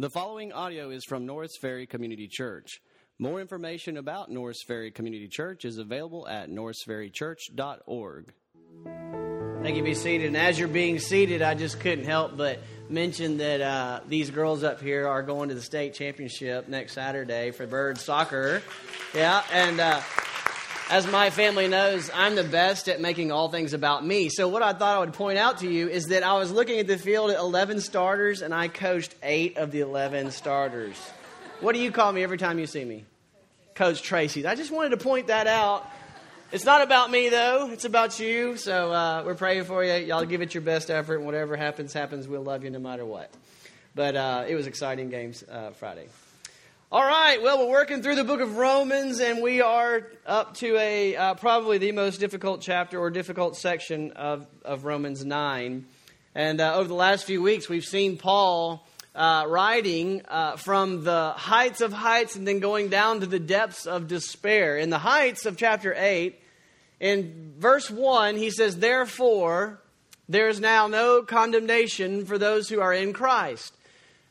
The following audio is from Norris Ferry Community Church. More information about Norris Ferry Community Church is available at norrisferrychurch.org. Thank you. Be seated. And as you're being seated, I just couldn't help but mention that uh, these girls up here are going to the state championship next Saturday for bird soccer. Yeah, and uh, as my family knows, I'm the best at making all things about me. So, what I thought I would point out to you is that I was looking at the field at 11 starters, and I coached eight of the 11 starters. What do you call me every time you see me? Coach Tracy. I just wanted to point that out it's not about me, though. It's about you. So uh, we're praying for you. Y'all give it your best effort, and whatever happens, happens. We'll love you no matter what. But uh, it was exciting games uh, Friday. All right. Well, we're working through the book of Romans, and we are up to a uh, probably the most difficult chapter or difficult section of, of Romans 9. And uh, over the last few weeks, we've seen Paul uh, writing uh, from the heights of heights and then going down to the depths of despair. In the heights of chapter 8, in verse 1, he says, Therefore, there is now no condemnation for those who are in Christ.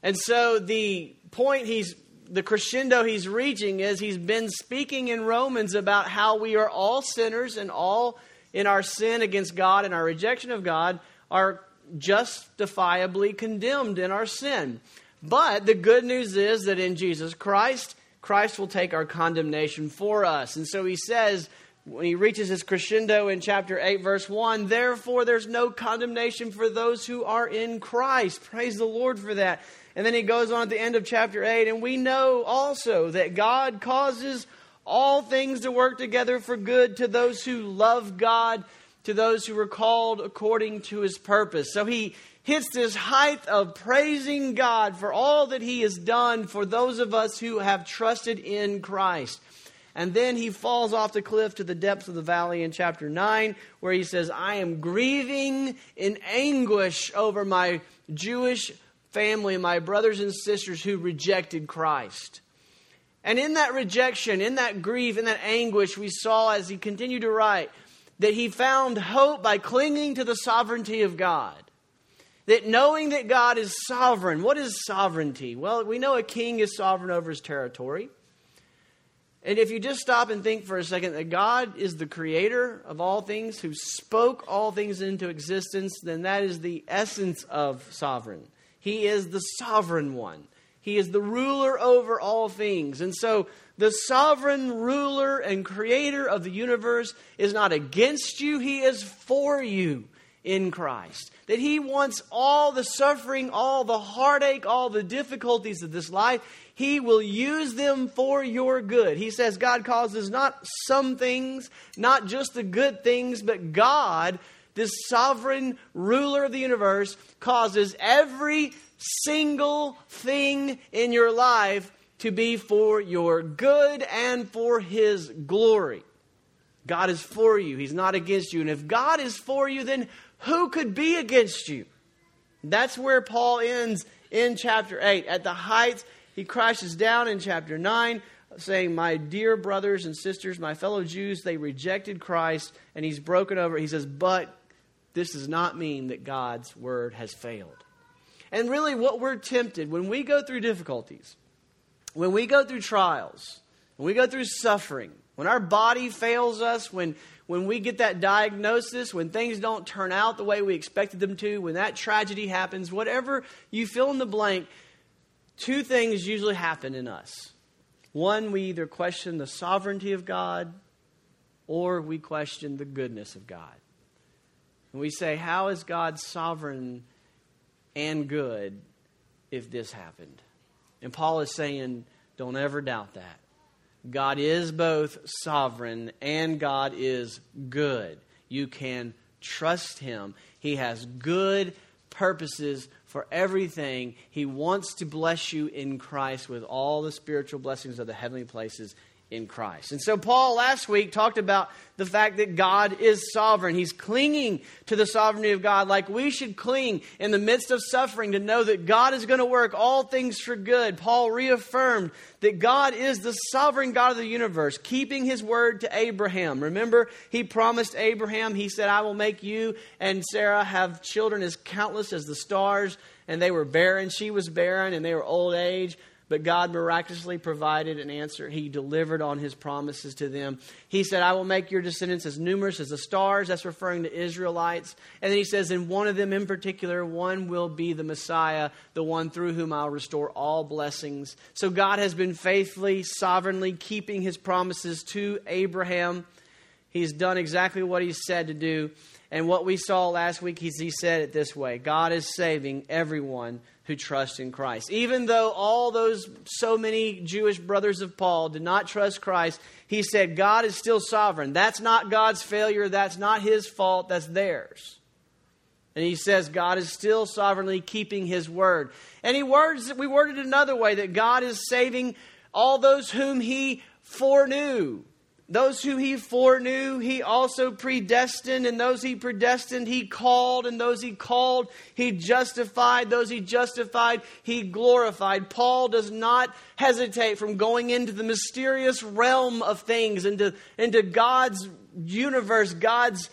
And so the point he's the crescendo he's reaching is he's been speaking in Romans about how we are all sinners and all in our sin against God and our rejection of God are justifiably condemned in our sin. But the good news is that in Jesus Christ, Christ will take our condemnation for us. And so he says, when he reaches his crescendo in chapter 8, verse 1, therefore there's no condemnation for those who are in Christ. Praise the Lord for that. And then he goes on at the end of chapter 8, and we know also that God causes all things to work together for good to those who love God to those who are called according to his purpose. So he hits this height of praising God for all that he has done for those of us who have trusted in Christ. And then he falls off the cliff to the depths of the valley in chapter 9, where he says, I am grieving in anguish over my Jewish family, my brothers and sisters who rejected Christ. And in that rejection, in that grief, in that anguish, we saw as he continued to write, that he found hope by clinging to the sovereignty of God. That knowing that God is sovereign, what is sovereignty? Well, we know a king is sovereign over his territory. And if you just stop and think for a second that God is the creator of all things, who spoke all things into existence, then that is the essence of sovereign. He is the sovereign one. He is the ruler over all things. And so the sovereign ruler and creator of the universe is not against you, he is for you in Christ. That he wants all the suffering, all the heartache, all the difficulties of this life, he will use them for your good. He says God causes not some things, not just the good things, but God, this sovereign ruler of the universe, causes every single thing in your life to be for your good and for His glory. God is for you, He's not against you. And if God is for you, then who could be against you? That's where Paul ends in chapter 8. At the heights, he crashes down in chapter 9, saying, My dear brothers and sisters, my fellow Jews, they rejected Christ, and he's broken over. He says, But this does not mean that God's word has failed. And really, what we're tempted when we go through difficulties, when we go through trials, when we go through suffering, when our body fails us, when, when we get that diagnosis, when things don't turn out the way we expected them to, when that tragedy happens, whatever you fill in the blank, two things usually happen in us. One, we either question the sovereignty of God or we question the goodness of God. And we say, How is God sovereign and good if this happened? And Paul is saying, don't ever doubt that. God is both sovereign and God is good. You can trust Him. He has good purposes for everything. He wants to bless you in Christ with all the spiritual blessings of the heavenly places in Christ. And so, Paul last week talked about the fact that God is sovereign. He's clinging to the sovereignty of God like we should cling in the midst of suffering to know that God is going to work all things for good. Paul reaffirmed that God is the sovereign God of the universe, keeping his word to Abraham. Remember, he promised Abraham, he said, I will make you and Sarah have children as countless as the stars and they were barren. She was barren, and they were old age. But God miraculously provided an answer. He delivered on his promises to them. He said, I will make your descendants as numerous as the stars. That's referring to Israelites. And then he says, and one of them in particular, one will be the Messiah, the one through whom I'll restore all blessings. So God has been faithfully, sovereignly keeping his promises to Abraham. He's done exactly what he said to do. And what we saw last week is he said it this way God is saving everyone who trusts in Christ. Even though all those so many Jewish brothers of Paul did not trust Christ, he said God is still sovereign. That's not God's failure, that's not his fault, that's theirs. And he says God is still sovereignly keeping his word. And he words we worded it another way that God is saving all those whom he foreknew. Those who he foreknew, he also predestined, and those he predestined, he called, and those he called, he justified. Those he justified, he glorified. Paul does not hesitate from going into the mysterious realm of things, into, into God's universe, God's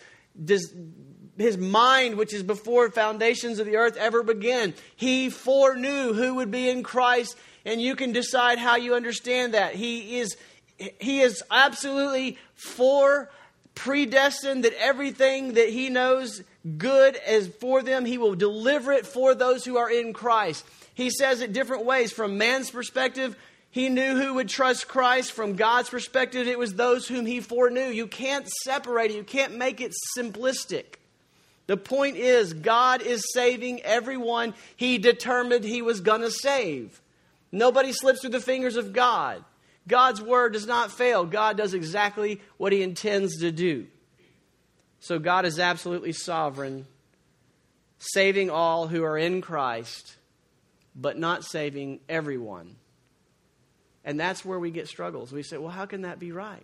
his mind, which is before foundations of the earth ever began. He foreknew who would be in Christ, and you can decide how you understand that. He is he is absolutely for predestined that everything that he knows good is for them. He will deliver it for those who are in christ. He says it different ways. From man's perspective he knew who would trust christ. From god's perspective it was those whom he foreknew. You can't separate it. You can't make it simplistic. The point is god is saving everyone he determined he was going to save. Nobody slips through the fingers of god God's word does not fail. God does exactly what he intends to do. So God is absolutely sovereign, saving all who are in Christ, but not saving everyone. And that's where we get struggles. We say, well, how can that be right?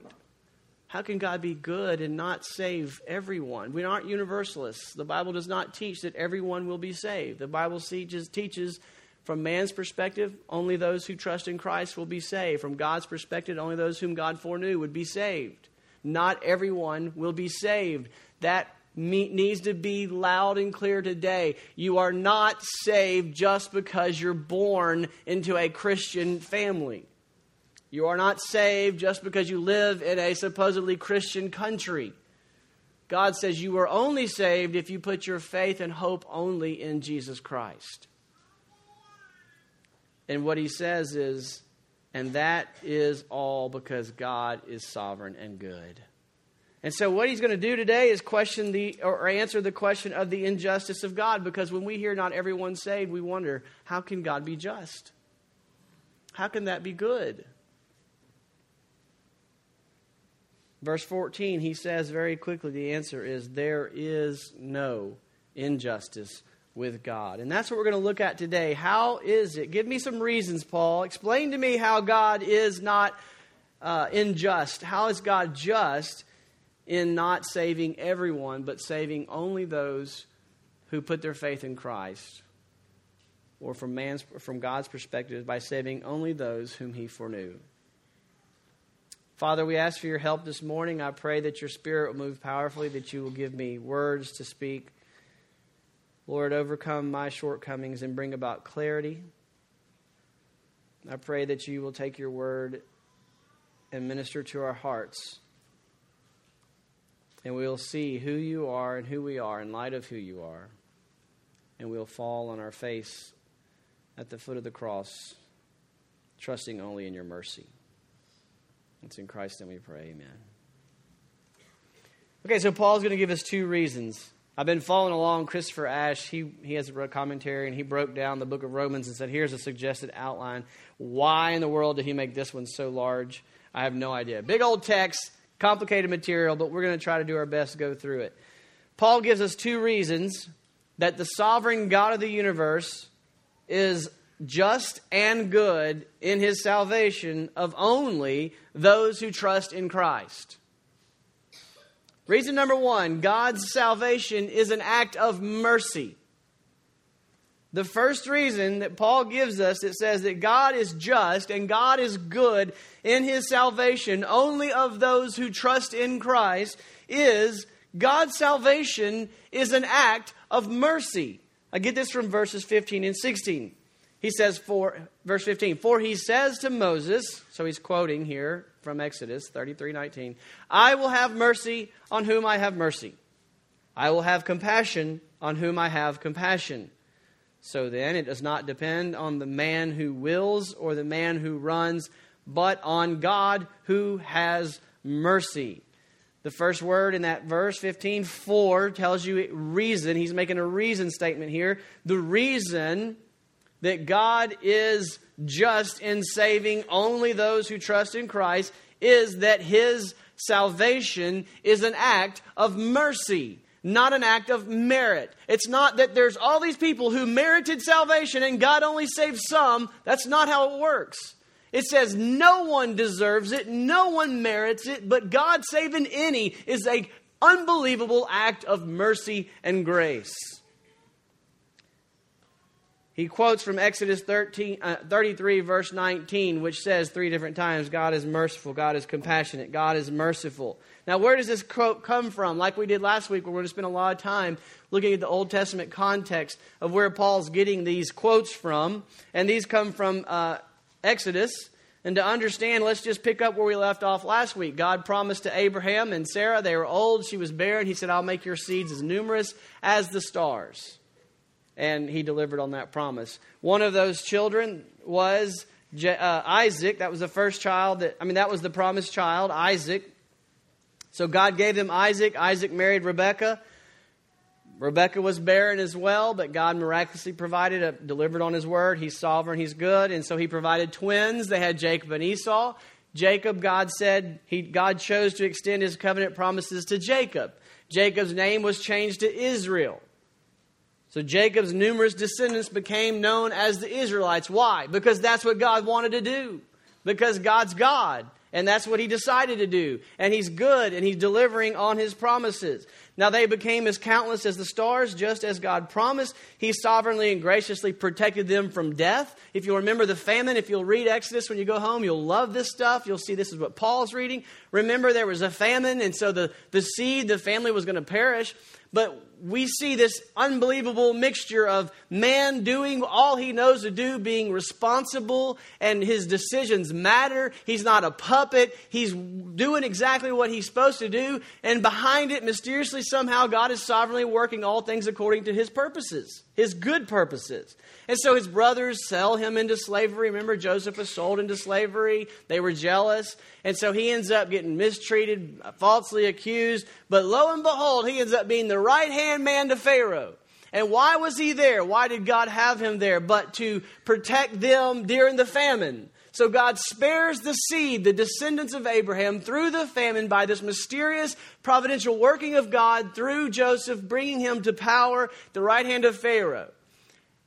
How can God be good and not save everyone? We aren't universalists. The Bible does not teach that everyone will be saved. The Bible teaches, teaches from man's perspective, only those who trust in Christ will be saved. From God's perspective, only those whom God foreknew would be saved. Not everyone will be saved. That needs to be loud and clear today. You are not saved just because you're born into a Christian family. You are not saved just because you live in a supposedly Christian country. God says you are only saved if you put your faith and hope only in Jesus Christ. And what he says is, and that is all because God is sovereign and good. And so, what he's going to do today is question the or answer the question of the injustice of God. Because when we hear not everyone saved, we wonder how can God be just? How can that be good? Verse 14, he says very quickly the answer is there is no injustice with God. And that's what we're going to look at today. How is it? Give me some reasons, Paul. Explain to me how God is not uh, unjust. How is God just in not saving everyone, but saving only those who put their faith in Christ? Or from man's from God's perspective, by saving only those whom he foreknew. Father, we ask for your help this morning. I pray that your spirit will move powerfully, that you will give me words to speak Lord, overcome my shortcomings and bring about clarity. I pray that you will take your word and minister to our hearts. And we'll see who you are and who we are in light of who you are. And we'll fall on our face at the foot of the cross, trusting only in your mercy. It's in Christ that we pray. Amen. Okay, so Paul's going to give us two reasons I've been following along Christopher Ash. He, he has a commentary and he broke down the book of Romans and said, here's a suggested outline. Why in the world did he make this one so large? I have no idea. Big old text, complicated material, but we're going to try to do our best to go through it. Paul gives us two reasons that the sovereign God of the universe is just and good in his salvation of only those who trust in Christ. Reason number one God's salvation is an act of mercy. The first reason that Paul gives us, it says that God is just and God is good in his salvation only of those who trust in Christ, is God's salvation is an act of mercy. I get this from verses 15 and 16. He says, for verse 15, for he says to Moses, so he's quoting here from Exodus 33 19, I will have mercy on whom I have mercy. I will have compassion on whom I have compassion. So then, it does not depend on the man who wills or the man who runs, but on God who has mercy. The first word in that verse, 15, for, tells you reason. He's making a reason statement here. The reason that God is just in saving only those who trust in Christ is that his salvation is an act of mercy, not an act of merit. It's not that there's all these people who merited salvation and God only saved some. That's not how it works. It says no one deserves it, no one merits it, but God saving any is a unbelievable act of mercy and grace. He quotes from Exodus 13, uh, 33, verse 19, which says three different times God is merciful, God is compassionate, God is merciful. Now, where does this quote come from? Like we did last week, we're going to spend a lot of time looking at the Old Testament context of where Paul's getting these quotes from. And these come from uh, Exodus. And to understand, let's just pick up where we left off last week. God promised to Abraham and Sarah, they were old, she was barren. He said, I'll make your seeds as numerous as the stars. And he delivered on that promise. One of those children was uh, Isaac. That was the first child that, I mean, that was the promised child, Isaac. So God gave them Isaac. Isaac married Rebekah. Rebecca was barren as well, but God miraculously provided, a, delivered on his word. He's sovereign, he's good. And so he provided twins. They had Jacob and Esau. Jacob, God said, he, God chose to extend his covenant promises to Jacob. Jacob's name was changed to Israel. So Jacob's numerous descendants became known as the Israelites. Why? Because that's what God wanted to do. Because God's God. And that's what he decided to do. And he's good and he's delivering on his promises. Now they became as countless as the stars, just as God promised. He sovereignly and graciously protected them from death. If you remember the famine, if you'll read Exodus when you go home, you'll love this stuff. You'll see this is what Paul's reading. Remember, there was a famine, and so the, the seed, the family was going to perish. But we see this unbelievable mixture of man doing all he knows to do, being responsible, and his decisions matter. He's not a puppet. He's doing exactly what he's supposed to do. And behind it, mysteriously, somehow, God is sovereignly working all things according to his purposes, his good purposes. And so his brothers sell him into slavery. Remember, Joseph was sold into slavery. They were jealous. And so he ends up getting mistreated, falsely accused. But lo and behold, he ends up being the right hand man to Pharaoh. And why was he there? Why did God have him there? But to protect them during the famine. So God spares the seed, the descendants of Abraham, through the famine by this mysterious providential working of God through Joseph, bringing him to power, the right hand of Pharaoh.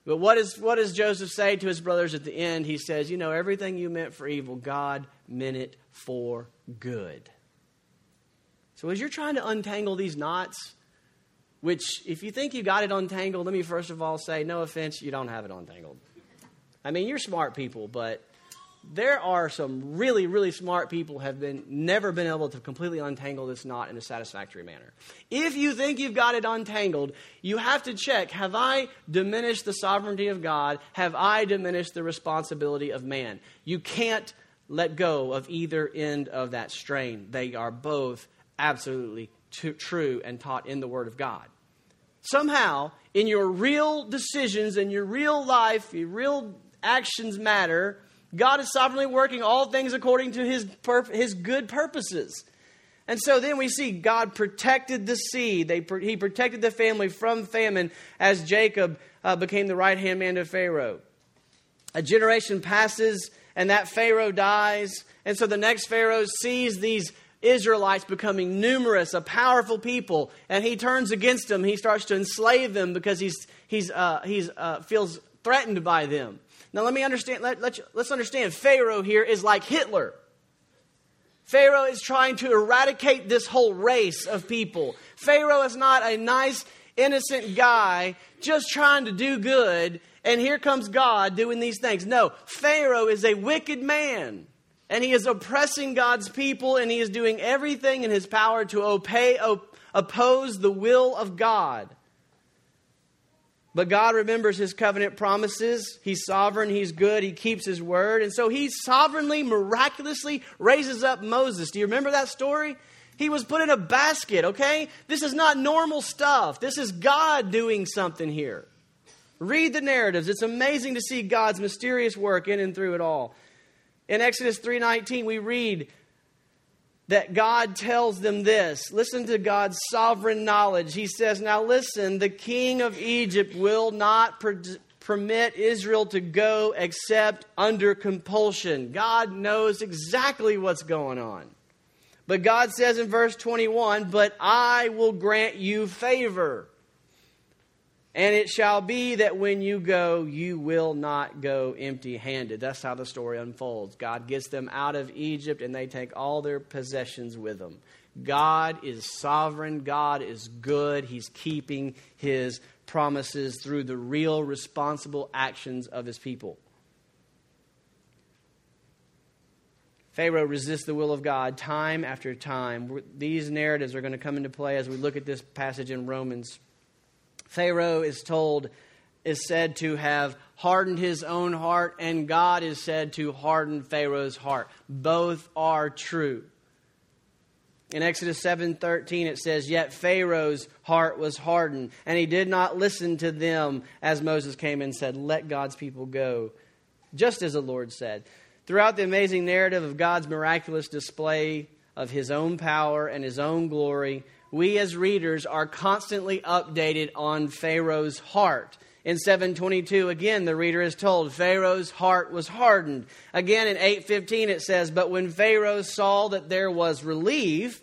But what, is, what does Joseph say to his brothers at the end? He says, You know, everything you meant for evil, God meant it for good. So as you're trying to untangle these knots, which if you think you got it untangled, let me first of all say, no offense, you don't have it untangled. I mean, you're smart people, but there are some really, really smart people have been never been able to completely untangle this knot in a satisfactory manner. If you think you've got it untangled, you have to check: Have I diminished the sovereignty of God? Have I diminished the responsibility of man? You can't let go of either end of that strain. They are both absolutely t- true and taught in the Word of God. Somehow, in your real decisions, in your real life, your real actions matter God is sovereignly working all things according to his, his good purposes. And so then we see God protected the seed. They, he protected the family from famine as Jacob uh, became the right hand man to Pharaoh. A generation passes and that Pharaoh dies. And so the next Pharaoh sees these Israelites becoming numerous, a powerful people, and he turns against them. He starts to enslave them because he's, he's, uh, he's, uh, feels threatened by them. Now, let me understand, let, let let's understand Pharaoh here is like Hitler. Pharaoh is trying to eradicate this whole race of people. Pharaoh is not a nice, innocent guy just trying to do good, and here comes God doing these things. No, Pharaoh is a wicked man, and he is oppressing God's people, and he is doing everything in his power to obey, oppose the will of God. But God remembers his covenant promises. He's sovereign, he's good, he keeps his word. And so he sovereignly, miraculously raises up Moses. Do you remember that story? He was put in a basket, okay? This is not normal stuff. This is God doing something here. Read the narratives. It's amazing to see God's mysterious work in and through it all. In Exodus 3:19 we read that God tells them this. Listen to God's sovereign knowledge. He says, Now listen, the king of Egypt will not per- permit Israel to go except under compulsion. God knows exactly what's going on. But God says in verse 21, But I will grant you favor. And it shall be that when you go, you will not go empty handed. That's how the story unfolds. God gets them out of Egypt and they take all their possessions with them. God is sovereign. God is good. He's keeping his promises through the real responsible actions of his people. Pharaoh resists the will of God time after time. These narratives are going to come into play as we look at this passage in Romans Pharaoh is told, is said to have hardened his own heart, and God is said to harden Pharaoh's heart. Both are true. In Exodus 7:13 it says, "Yet Pharaoh's heart was hardened, and he did not listen to them as Moses came and said, "Let God's people go," just as the Lord said. Throughout the amazing narrative of God's miraculous display of his own power and his own glory, we as readers are constantly updated on Pharaoh's heart. In 722 again the reader is told Pharaoh's heart was hardened. Again in 815 it says but when Pharaoh saw that there was relief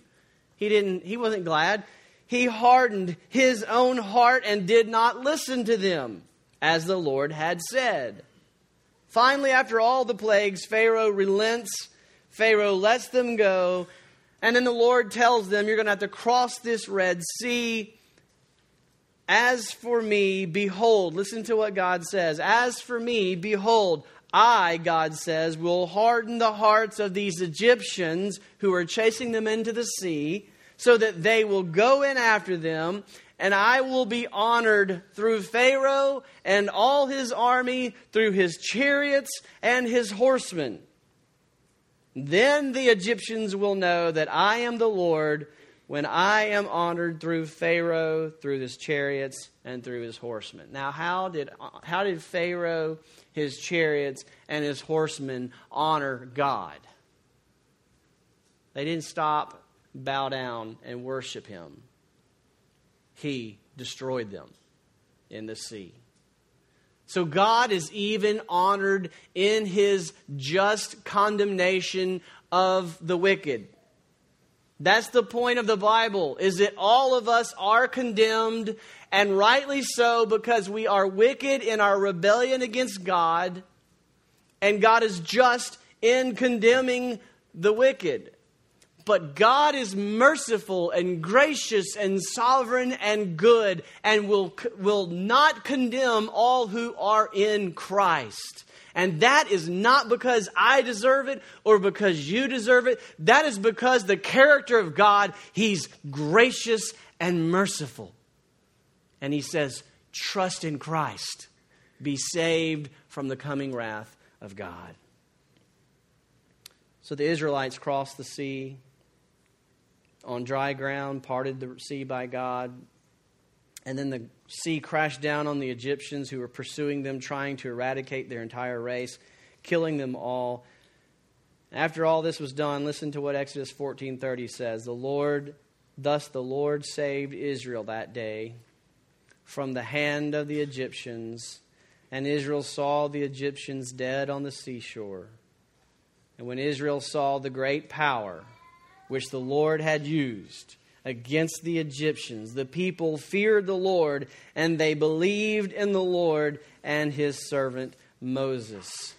he didn't he wasn't glad he hardened his own heart and did not listen to them as the Lord had said. Finally after all the plagues Pharaoh relents Pharaoh lets them go and then the Lord tells them, You're going to have to cross this Red Sea. As for me, behold, listen to what God says. As for me, behold, I, God says, will harden the hearts of these Egyptians who are chasing them into the sea, so that they will go in after them, and I will be honored through Pharaoh and all his army, through his chariots and his horsemen. Then the Egyptians will know that I am the Lord when I am honored through Pharaoh, through his chariots, and through his horsemen. Now, how did, how did Pharaoh, his chariots, and his horsemen honor God? They didn't stop, bow down, and worship him. He destroyed them in the sea. So God is even honored in his just condemnation of the wicked. That's the point of the Bible, is that all of us are condemned, and rightly so, because we are wicked in our rebellion against God, and God is just in condemning the wicked. But God is merciful and gracious and sovereign and good and will, will not condemn all who are in Christ. And that is not because I deserve it or because you deserve it. That is because the character of God, He's gracious and merciful. And He says, trust in Christ, be saved from the coming wrath of God. So the Israelites crossed the sea on dry ground, parted the sea by God. And then the sea crashed down on the Egyptians who were pursuing them, trying to eradicate their entire race, killing them all. After all this was done, listen to what Exodus 14:30 says. The Lord thus the Lord saved Israel that day from the hand of the Egyptians, and Israel saw the Egyptians dead on the seashore. And when Israel saw the great power which the Lord had used against the Egyptians. The people feared the Lord, and they believed in the Lord and his servant Moses.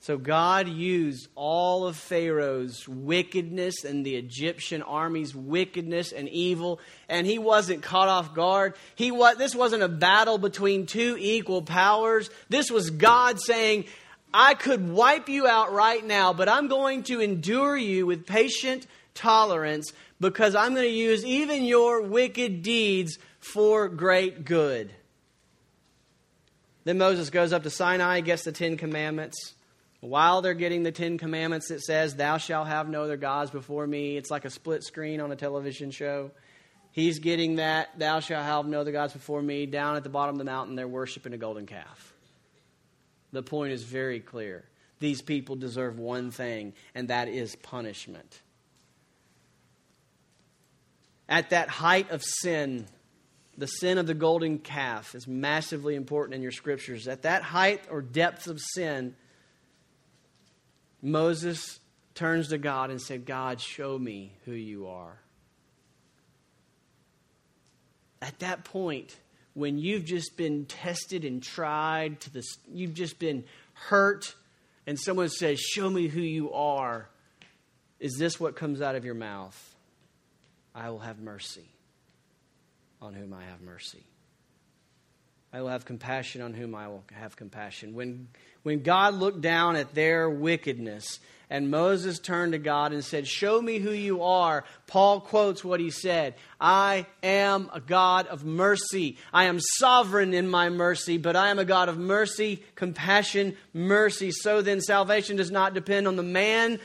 So God used all of Pharaoh's wickedness and the Egyptian army's wickedness and evil, and he wasn't caught off guard. He was, this wasn't a battle between two equal powers. This was God saying, I could wipe you out right now, but I'm going to endure you with patient tolerance because I'm going to use even your wicked deeds for great good. Then Moses goes up to Sinai, gets the Ten Commandments. While they're getting the Ten Commandments, it says, Thou shalt have no other gods before me. It's like a split screen on a television show. He's getting that, Thou shalt have no other gods before me. Down at the bottom of the mountain, they're worshiping a golden calf. The point is very clear. These people deserve one thing, and that is punishment. At that height of sin, the sin of the golden calf is massively important in your scriptures. At that height or depth of sin, Moses turns to God and said, God, show me who you are. At that point, when you've just been tested and tried to this, you've just been hurt, and someone says, Show me who you are, is this what comes out of your mouth? I will have mercy on whom I have mercy. I will have compassion on whom I will have compassion. When, when God looked down at their wickedness and Moses turned to God and said, Show me who you are, Paul quotes what he said I am a God of mercy. I am sovereign in my mercy, but I am a God of mercy, compassion, mercy. So then, salvation does not depend on the man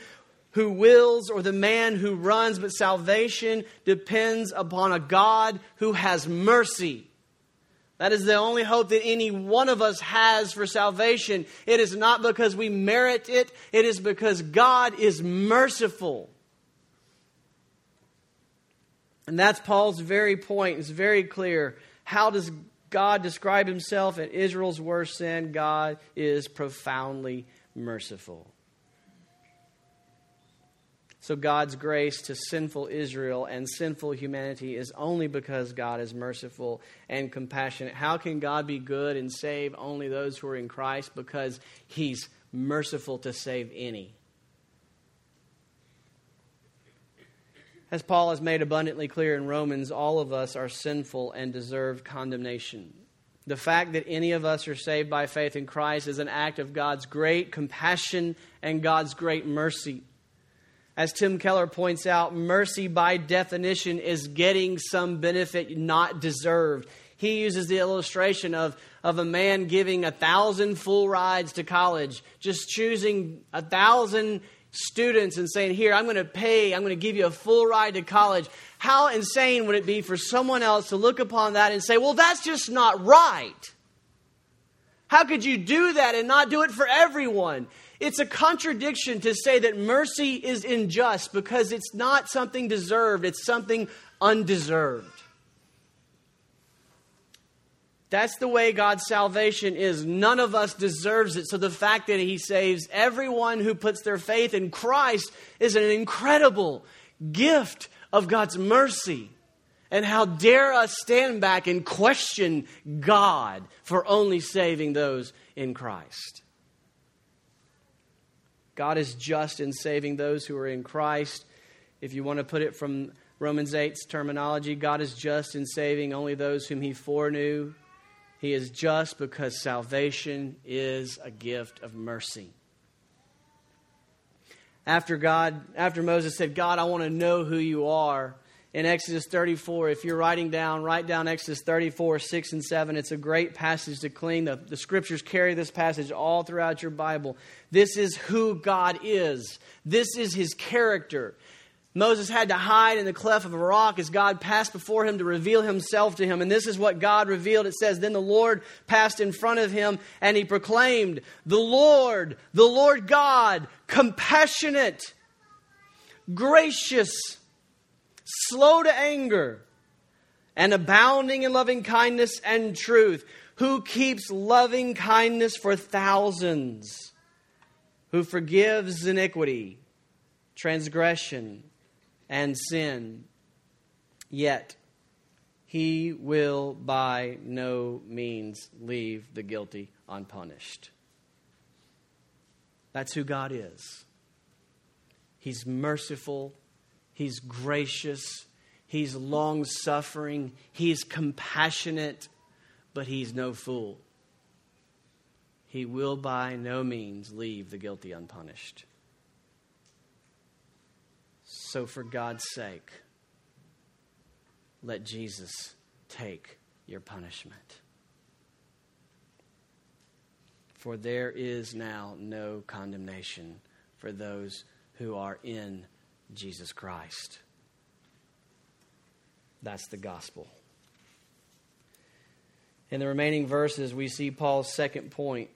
who wills or the man who runs, but salvation depends upon a God who has mercy. That is the only hope that any one of us has for salvation. It is not because we merit it, it is because God is merciful. And that's Paul's very point. It's very clear. How does God describe himself in Israel's worst sin? God is profoundly merciful. So, God's grace to sinful Israel and sinful humanity is only because God is merciful and compassionate. How can God be good and save only those who are in Christ? Because He's merciful to save any. As Paul has made abundantly clear in Romans, all of us are sinful and deserve condemnation. The fact that any of us are saved by faith in Christ is an act of God's great compassion and God's great mercy. As Tim Keller points out, mercy by definition is getting some benefit not deserved. He uses the illustration of, of a man giving a thousand full rides to college, just choosing a thousand students and saying, Here, I'm going to pay, I'm going to give you a full ride to college. How insane would it be for someone else to look upon that and say, Well, that's just not right? How could you do that and not do it for everyone? It's a contradiction to say that mercy is unjust because it's not something deserved, it's something undeserved. That's the way God's salvation is. None of us deserves it. So the fact that He saves everyone who puts their faith in Christ is an incredible gift of God's mercy. And how dare us stand back and question God for only saving those in Christ? God is just in saving those who are in Christ. If you want to put it from Romans 8's terminology, God is just in saving only those whom he foreknew. He is just because salvation is a gift of mercy. After God, after Moses said, God, I want to know who you are, in Exodus 34. If you're writing down, write down Exodus 34, 6 and 7. It's a great passage to clean. The, the scriptures carry this passage all throughout your Bible. This is who God is, this is his character. Moses had to hide in the cleft of a rock as God passed before him to reveal himself to him. And this is what God revealed. It says, Then the Lord passed in front of him and he proclaimed, The Lord, the Lord God, compassionate, gracious, slow to anger, and abounding in loving kindness and truth, who keeps loving kindness for thousands, who forgives iniquity, transgression, and sin. Yet, he will by no means leave the guilty unpunished. That's who God is. He's merciful He's gracious. He's long suffering. He's compassionate, but he's no fool. He will by no means leave the guilty unpunished. So, for God's sake, let Jesus take your punishment. For there is now no condemnation for those who are in Jesus Christ. That's the gospel. In the remaining verses, we see Paul's second point.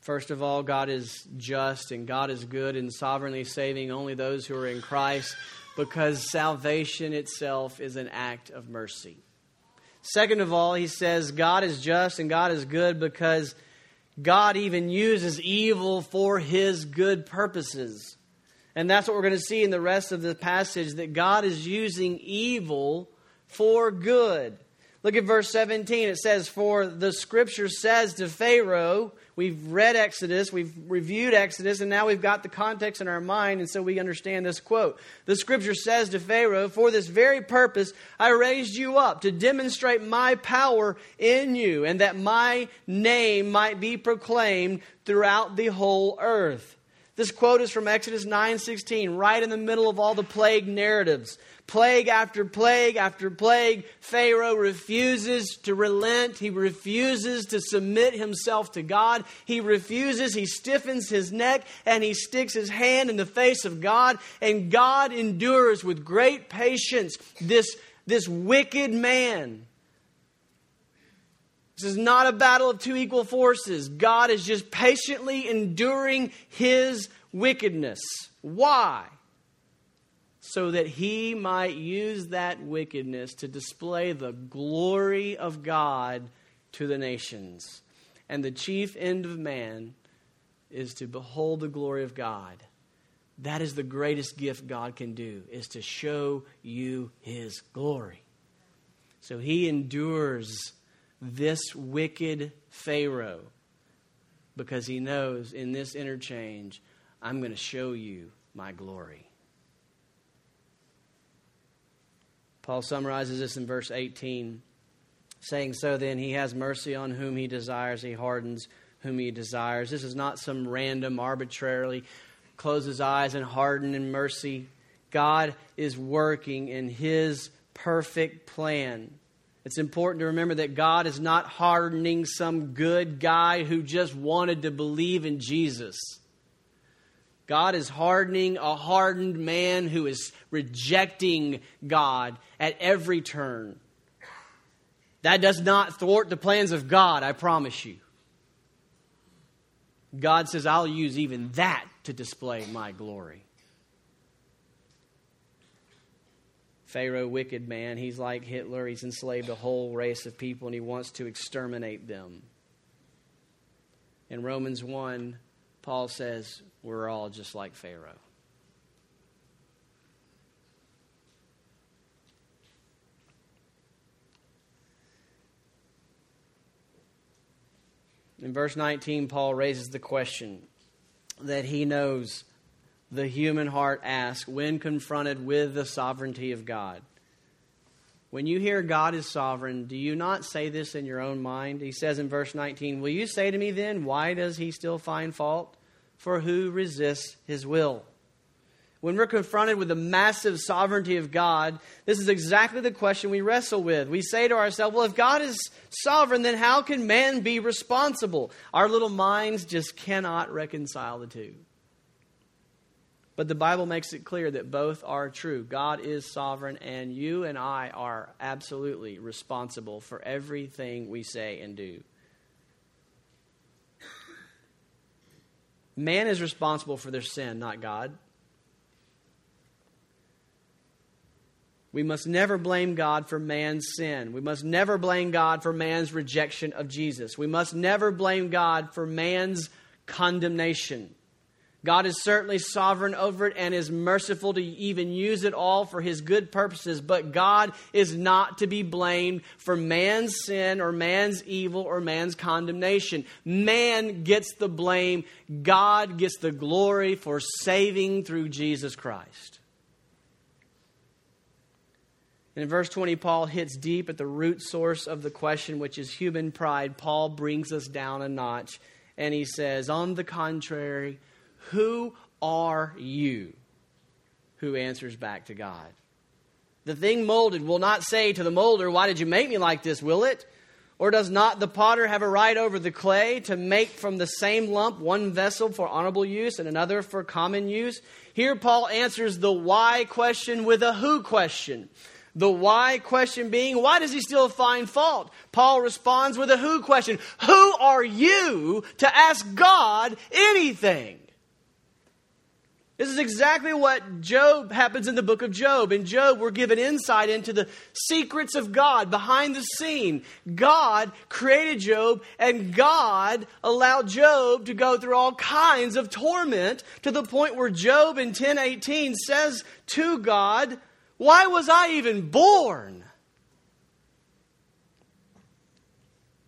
First of all, God is just and God is good and sovereignly saving only those who are in Christ because salvation itself is an act of mercy. Second of all, he says God is just and God is good because God even uses evil for his good purposes. And that's what we're going to see in the rest of the passage that God is using evil for good. Look at verse 17. It says, For the scripture says to Pharaoh, We've read Exodus, we've reviewed Exodus, and now we've got the context in our mind, and so we understand this quote. The scripture says to Pharaoh, For this very purpose I raised you up, to demonstrate my power in you, and that my name might be proclaimed throughout the whole earth. This quote is from Exodus 9:16, right in the middle of all the plague narratives plague after plague after plague, Pharaoh refuses to relent. He refuses to submit himself to God. He refuses. He stiffens his neck and he sticks his hand in the face of God. And God endures with great patience this, this wicked man. This is not a battle of two equal forces. God is just patiently enduring his wickedness. Why? So that he might use that wickedness to display the glory of God to the nations. And the chief end of man is to behold the glory of God. That is the greatest gift God can do, is to show you his glory. So he endures this wicked Pharaoh because he knows in this interchange, I'm going to show you my glory. Paul summarizes this in verse 18, saying, So then, he has mercy on whom he desires, he hardens whom he desires. This is not some random, arbitrarily close his eyes and harden in mercy. God is working in his perfect plan. It's important to remember that God is not hardening some good guy who just wanted to believe in Jesus. God is hardening a hardened man who is rejecting God at every turn. That does not thwart the plans of God, I promise you. God says, I'll use even that to display my glory. Pharaoh, wicked man, he's like Hitler. He's enslaved a whole race of people and he wants to exterminate them. In Romans 1, Paul says, we're all just like Pharaoh. In verse 19, Paul raises the question that he knows the human heart asks when confronted with the sovereignty of God. When you hear God is sovereign, do you not say this in your own mind? He says in verse 19, Will you say to me then, why does he still find fault? For who resists his will? When we're confronted with the massive sovereignty of God, this is exactly the question we wrestle with. We say to ourselves, well, if God is sovereign, then how can man be responsible? Our little minds just cannot reconcile the two. But the Bible makes it clear that both are true. God is sovereign, and you and I are absolutely responsible for everything we say and do. Man is responsible for their sin, not God. We must never blame God for man's sin. We must never blame God for man's rejection of Jesus. We must never blame God for man's condemnation. God is certainly sovereign over it and is merciful to even use it all for his good purposes, but God is not to be blamed for man's sin or man's evil or man's condemnation. Man gets the blame, God gets the glory for saving through Jesus Christ. And in verse 20, Paul hits deep at the root source of the question, which is human pride. Paul brings us down a notch, and he says, On the contrary, who are you? Who answers back to God? The thing molded will not say to the molder, Why did you make me like this, will it? Or does not the potter have a right over the clay to make from the same lump one vessel for honorable use and another for common use? Here, Paul answers the why question with a who question. The why question being, why does he still find fault? Paul responds with a who question. Who are you to ask God anything? This is exactly what Job happens in the book of Job. In Job, we're given insight into the secrets of God behind the scene. God created Job, and God allowed Job to go through all kinds of torment to the point where Job in 1018 says to God, Why was I even born?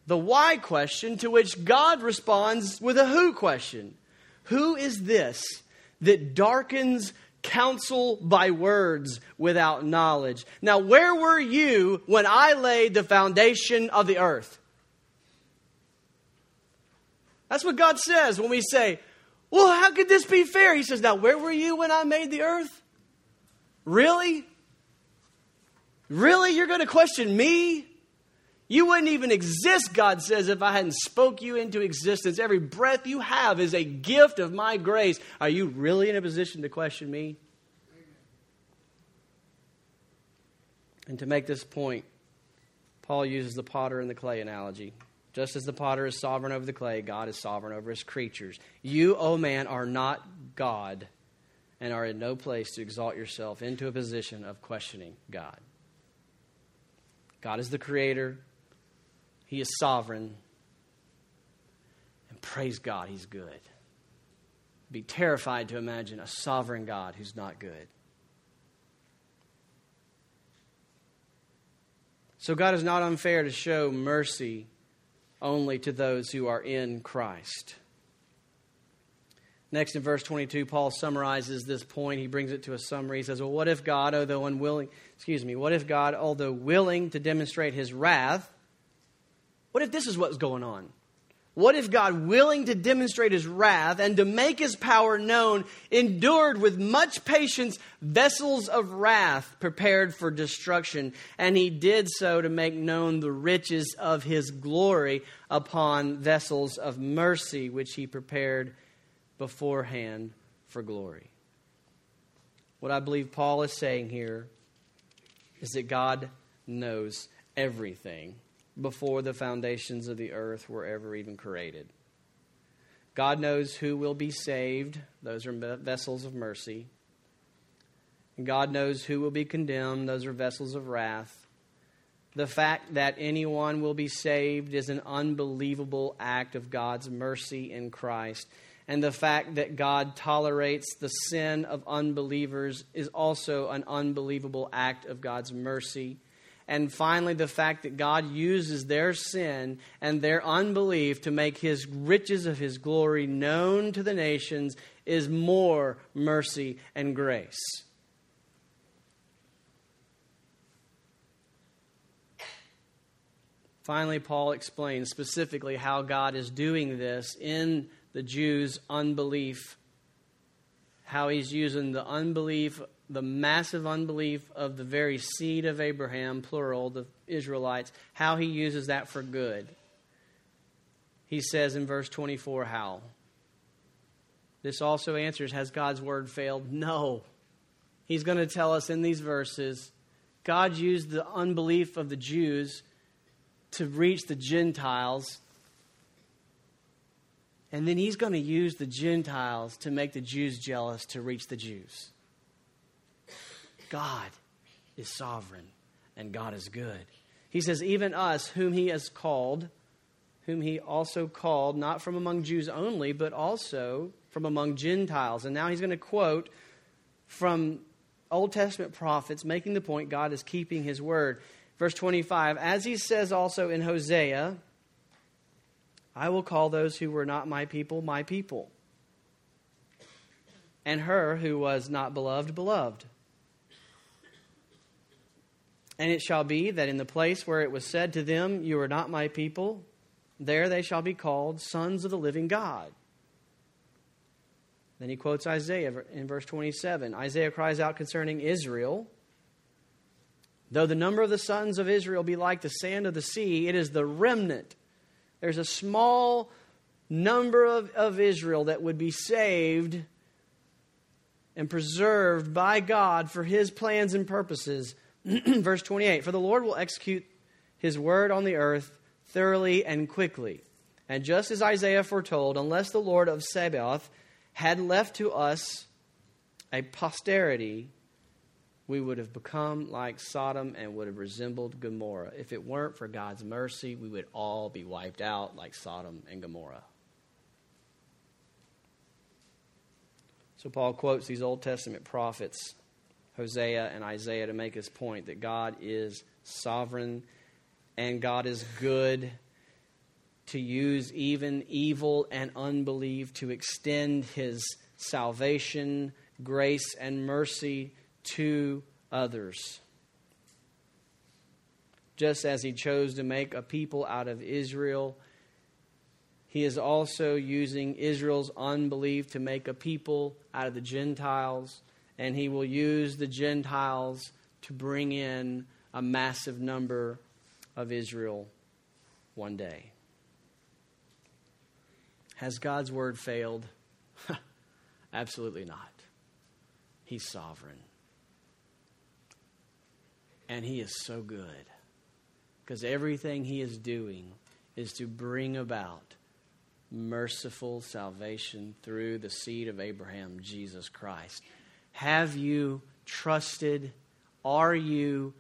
The why question to which God responds with a who question Who is this? That darkens counsel by words without knowledge. Now, where were you when I laid the foundation of the earth? That's what God says when we say, Well, how could this be fair? He says, Now, where were you when I made the earth? Really? Really? You're going to question me? You wouldn't even exist, God says, if I hadn't spoke you into existence. Every breath you have is a gift of my grace. Are you really in a position to question me? And to make this point, Paul uses the potter and the clay analogy. Just as the potter is sovereign over the clay, God is sovereign over his creatures. You, O oh man, are not God and are in no place to exalt yourself into a position of questioning God. God is the creator, he is sovereign. And praise God, He's good. Be terrified to imagine a sovereign God who's not good. So, God is not unfair to show mercy only to those who are in Christ. Next, in verse 22, Paul summarizes this point. He brings it to a summary. He says, Well, what if God, although unwilling, excuse me, what if God, although willing to demonstrate his wrath, what if this is what's going on? What if God, willing to demonstrate his wrath and to make his power known, endured with much patience vessels of wrath prepared for destruction? And he did so to make known the riches of his glory upon vessels of mercy, which he prepared beforehand for glory. What I believe Paul is saying here is that God knows everything before the foundations of the earth were ever even created. God knows who will be saved, those are vessels of mercy. And God knows who will be condemned, those are vessels of wrath. The fact that anyone will be saved is an unbelievable act of God's mercy in Christ. And the fact that God tolerates the sin of unbelievers is also an unbelievable act of God's mercy and finally, the fact that God uses their sin and their unbelief to make his riches of his glory known to the nations is more mercy and grace. Finally, Paul explains specifically how God is doing this in the Jews' unbelief, how he's using the unbelief the massive unbelief of the very seed of Abraham, plural, the Israelites, how he uses that for good. He says in verse 24, how? This also answers Has God's word failed? No. He's going to tell us in these verses God used the unbelief of the Jews to reach the Gentiles. And then he's going to use the Gentiles to make the Jews jealous to reach the Jews. God is sovereign and God is good. He says, even us, whom he has called, whom he also called, not from among Jews only, but also from among Gentiles. And now he's going to quote from Old Testament prophets, making the point God is keeping his word. Verse 25, as he says also in Hosea, I will call those who were not my people, my people, and her who was not beloved, beloved. And it shall be that in the place where it was said to them, You are not my people, there they shall be called sons of the living God. Then he quotes Isaiah in verse 27. Isaiah cries out concerning Israel Though the number of the sons of Israel be like the sand of the sea, it is the remnant. There's a small number of, of Israel that would be saved and preserved by God for his plans and purposes. Verse 28 For the Lord will execute his word on the earth thoroughly and quickly. And just as Isaiah foretold, unless the Lord of Sabaoth had left to us a posterity, we would have become like Sodom and would have resembled Gomorrah. If it weren't for God's mercy, we would all be wiped out like Sodom and Gomorrah. So Paul quotes these Old Testament prophets, Hosea and Isaiah, to make his point that God is sovereign and God is good to use even evil and unbelief to extend his salvation, grace, and mercy to others. Just as he chose to make a people out of Israel, he is also using Israel's unbelief to make a people out of the Gentiles, and he will use the Gentiles to bring in a massive number of Israel one day. Has God's word failed? Absolutely not. He's sovereign. And He is so good. Because everything He is doing is to bring about merciful salvation through the seed of Abraham, Jesus Christ. Have you trusted? Are you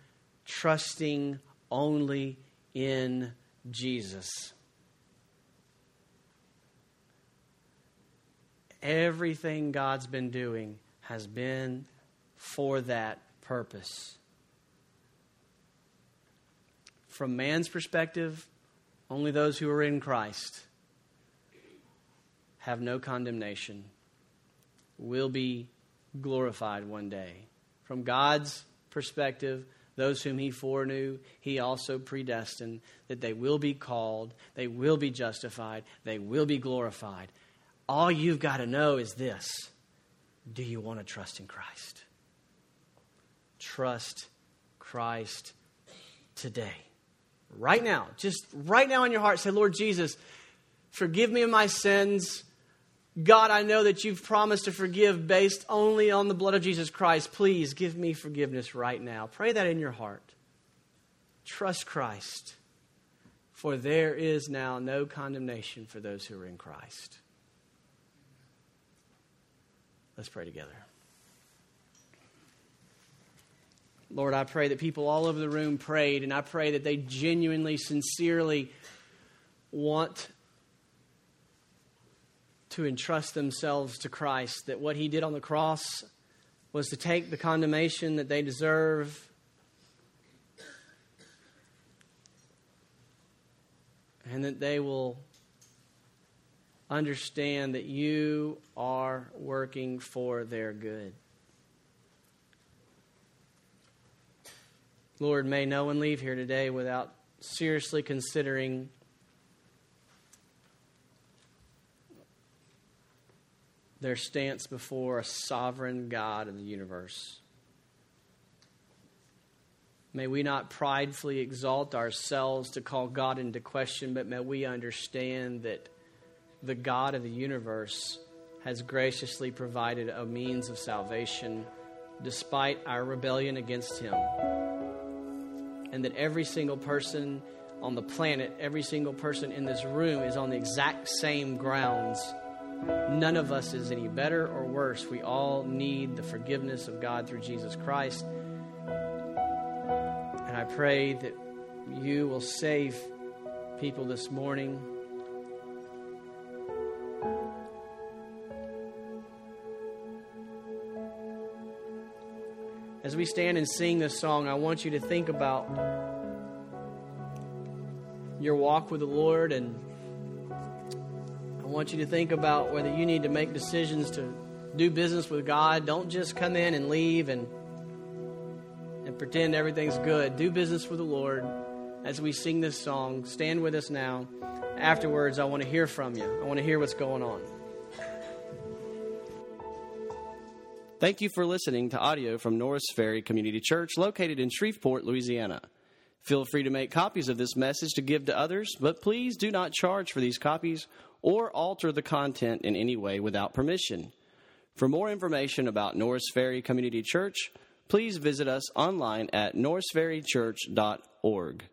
trusting only in Jesus? Everything God's been doing has been for that purpose. From man's perspective, only those who are in Christ have no condemnation, will be glorified one day. From God's perspective, those whom he foreknew, he also predestined that they will be called, they will be justified, they will be glorified. All you've got to know is this do you want to trust in Christ? Trust Christ today right now, just right now in your heart, say, Lord Jesus, forgive me of my sins. God, I know that you've promised to forgive based only on the blood of Jesus Christ. Please give me forgiveness right now. Pray that in your heart. Trust Christ, for there is now no condemnation for those who are in Christ. Let's pray together. Lord, I pray that people all over the room prayed, and I pray that they genuinely, sincerely want to entrust themselves to Christ, that what He did on the cross was to take the condemnation that they deserve. And that they will understand that you are working for their good. Lord, may no one leave here today without seriously considering their stance before a sovereign God in the universe. May we not pridefully exalt ourselves to call God into question, but may we understand that the God of the universe has graciously provided a means of salvation despite our rebellion against Him and that every single person on the planet, every single person in this room is on the exact same grounds. None of us is any better or worse. We all need the forgiveness of God through Jesus Christ. And I pray that you will save people this morning. as we stand and sing this song, I want you to think about your walk with the Lord, and I want you to think about whether you need to make decisions to do business with God. Don't just come in and leave and and pretend everything's good. Do business with the Lord as we sing this song. Stand with us now. Afterwards, I want to hear from you. I want to hear what's going on. Thank you for listening to audio from Norris Ferry Community Church, located in Shreveport, Louisiana. Feel free to make copies of this message to give to others, but please do not charge for these copies or alter the content in any way without permission. For more information about Norris Ferry Community Church, please visit us online at norrisferrychurch.org.